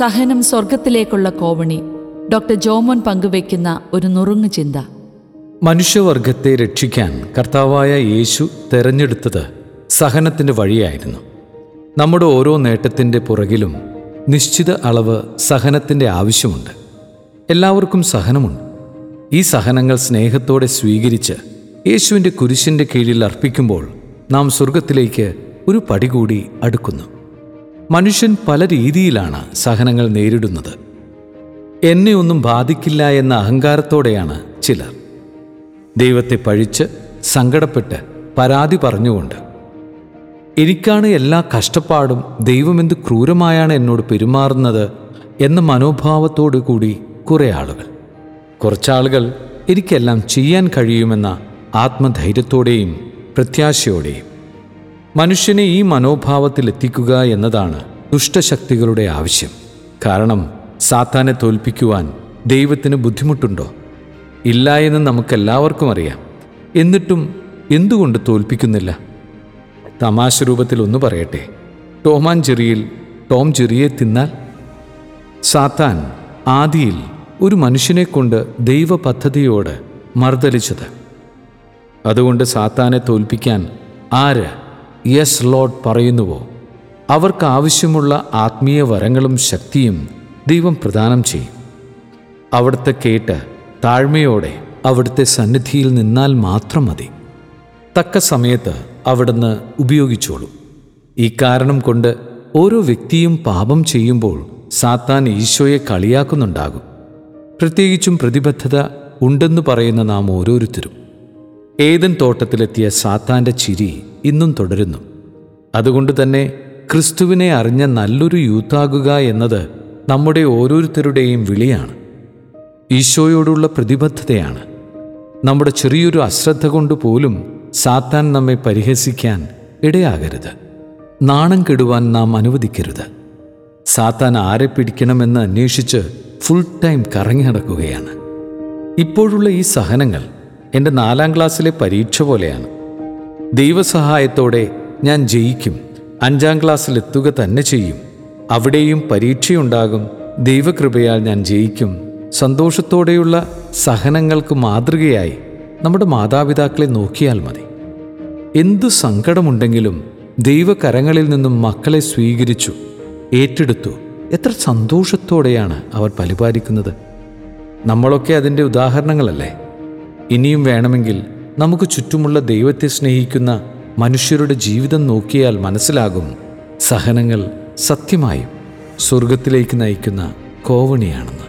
സഹനം സ്വർഗത്തിലേക്കുള്ള കോവണി ഡോക്ടർ ജോമോൻ പങ്കുവയ്ക്കുന്ന ഒരു നുറുങ്ങു ചിന്ത. മനുഷ്യവർഗത്തെ രക്ഷിക്കാൻ കർത്താവായ യേശു തെരഞ്ഞെടുത്തത് സഹനത്തിന്റെ വഴിയായിരുന്നു. നമ്മുടെ ഓരോ നേട്ടത്തിന്റെ പുറകിലും നിശ്ചിത അളവ് സഹനത്തിന്റെ ആവശ്യമുണ്ട്. എല്ലാവർക്കും സഹനമുണ്ട്. ഈ സഹനങ്ങൾ സ്നേഹത്തോടെ സ്വീകരിച്ച് യേശുവിന്റെ കുരിശിന്റെ കീഴിൽ അർപ്പിക്കുമ്പോൾ നാം സ്വർഗത്തിലേക്ക് ഒരു പടി കൂടി അടുക്കുന്നു. മനുഷ്യൻ പല രീതിയിലാണ് സഹനങ്ങൾ നേരിടുന്നത്. എന്നെ ഒന്നും ബാധിക്കില്ല എന്ന അഹങ്കാരത്തോടെയാണ് ചിലർ. ദൈവത്തെ പഴിച്ച് സങ്കടപ്പെട്ട് പരാതി പറഞ്ഞുകൊണ്ട്. എനിക്കാണ് എല്ലാ കഷ്ടപ്പാടും ദൈവമെന്ത് ക്രൂരമായാണ് എന്നോട് പെരുമാറുന്നത് എന്ന മനോഭാവത്തോടു കൂടി കുറേ ആളുകൾ. കുറച്ചാളുകൾ എനിക്കെല്ലാം ചെയ്യാൻ കഴിയുമെന്ന ആത്മധൈര്യത്തോടെയും പ്രത്യാശയോടെയും. മനുഷ്യനെ ഈ മനോഭാവത്തിലെത്തിക്കുക എന്നതാണ് ദുഷ്ടശക്തികളുടെ ആവശ്യം. കാരണം സാത്താനെ തോൽപ്പിക്കുവാൻ ദൈവത്തിന് ബുദ്ധിമുട്ടുണ്ടോ? ഇല്ല എന്ന് നമുക്കെല്ലാവർക്കും അറിയാം. എന്നിട്ടും എന്തുകൊണ്ട് തോൽപ്പിക്കുന്നില്ല? തമാശ രൂപത്തിൽ ഒന്ന് പറയട്ടെ. ടോമാൻ ചെറിയിൽ ടോം ചെറിയെ തിന്നാൽ? സാത്താൻ ആദിയിൽ ഒരു മനുഷ്യനെ കൊണ്ട് ദൈവ പദ്ധതിയോട് മർദ്ദലിച്ചത്. അതുകൊണ്ട് സാത്താനെ തോൽപ്പിക്കാൻ ആര് യെസ് ലോഡ് പറയുന്നുവോ അവർക്ക് ആവശ്യമുള്ള ആത്മീയ വരങ്ങളും ശക്തിയും ദൈവം പ്രദാനം ചെയ്യും. അവിടുത്തെ കേട്ട് താഴ്മയോടെ അവിടുത്തെ സന്നിധിയിൽ നിന്നാൽ മാത്രം മതി. തക്ക സമയത്ത് അവിടുന്ന് ഉപയോഗിച്ചോളൂ. ഈ കാരണം കൊണ്ട് ഓരോ വ്യക്തിയും പാപം ചെയ്യുമ്പോൾ സാത്താൻ ഈശോയെ കളിയാക്കുന്നുണ്ടാകും. പ്രത്യേകിച്ചും പ്രതിബദ്ധത ഉണ്ടെന്ന് പറയുന്ന നാം ഓരോരുത്തരും. ഏതൻ തോട്ടത്തിലെത്തിയ സാത്താന്റെ ചിരി ഇന്നും തുടരുന്നു. അതുകൊണ്ട് തന്നെ ക്രിസ്തുവിനെ അറിഞ്ഞ നല്ലൊരു യൂത്താകുക എന്നത് നമ്മുടെ ഓരോരുത്തരുടെയും വിളിയാണ്. ഈശോയോടുള്ള പ്രതിബദ്ധതയാണ്. നമ്മുടെ ചെറിയൊരു അശ്രദ്ധ കൊണ്ട് പോലും സാത്താൻ നമ്മെ പരിഹസിക്കാൻ ഇടയാകരുത്. നാണം കെടുവാൻ നാം അനുവദിക്കരുത്. സാത്താൻ ആരെ പിടിക്കണമെന്ന് അന്വേഷിച്ച് ഫുൾ ടൈം കറങ്ങി നടക്കുകയാണ്. ഇപ്പോഴുള്ള ഈ സഹനങ്ങൾ എന്റെ നാലാം ക്ലാസ്സിലെ പരീക്ഷ പോലെയാണ്. ദൈവസഹായത്തോടെ ഞാൻ ജയിക്കും. അഞ്ചാം ക്ലാസ്സിലെത്തുക തന്നെ ചെയ്യും. അവിടെയും പരീക്ഷയുണ്ടാകും. ദൈവകൃപയാൽ ഞാൻ ജയിക്കും. സന്തോഷത്തോടെയുള്ള സഹനങ്ങൾക്ക് മാതൃകയായി നമ്മുടെ മാതാപിതാക്കളെ നോക്കിയാൽ മതി. എന്തു സങ്കടമുണ്ടെങ്കിലും ദൈവകരങ്ങളിൽ നിന്നും മക്കളെ സ്വീകരിച്ചു ഏറ്റെടുത്തു. എത്ര സന്തോഷത്തോടെയാണ് അവർ പരിപാലിക്കുന്നത്. നമ്മളൊക്കെ അതിന്റെ ഉദാഹരണങ്ങളല്ലേ? ഇനിയും വേണമെങ്കിൽ നമുക്ക് ചുറ്റുമുള്ള ദൈവത്തെ സ്നേഹിക്കുന്ന മനുഷ്യരുടെ ജീവിതം നോക്കിയാൽ മനസ്സിലാകും. സഹനങ്ങൾ സത്യമായും സ്വർഗത്തിലേക്ക് നയിക്കുന്ന കോവണിയാണെന്ന്.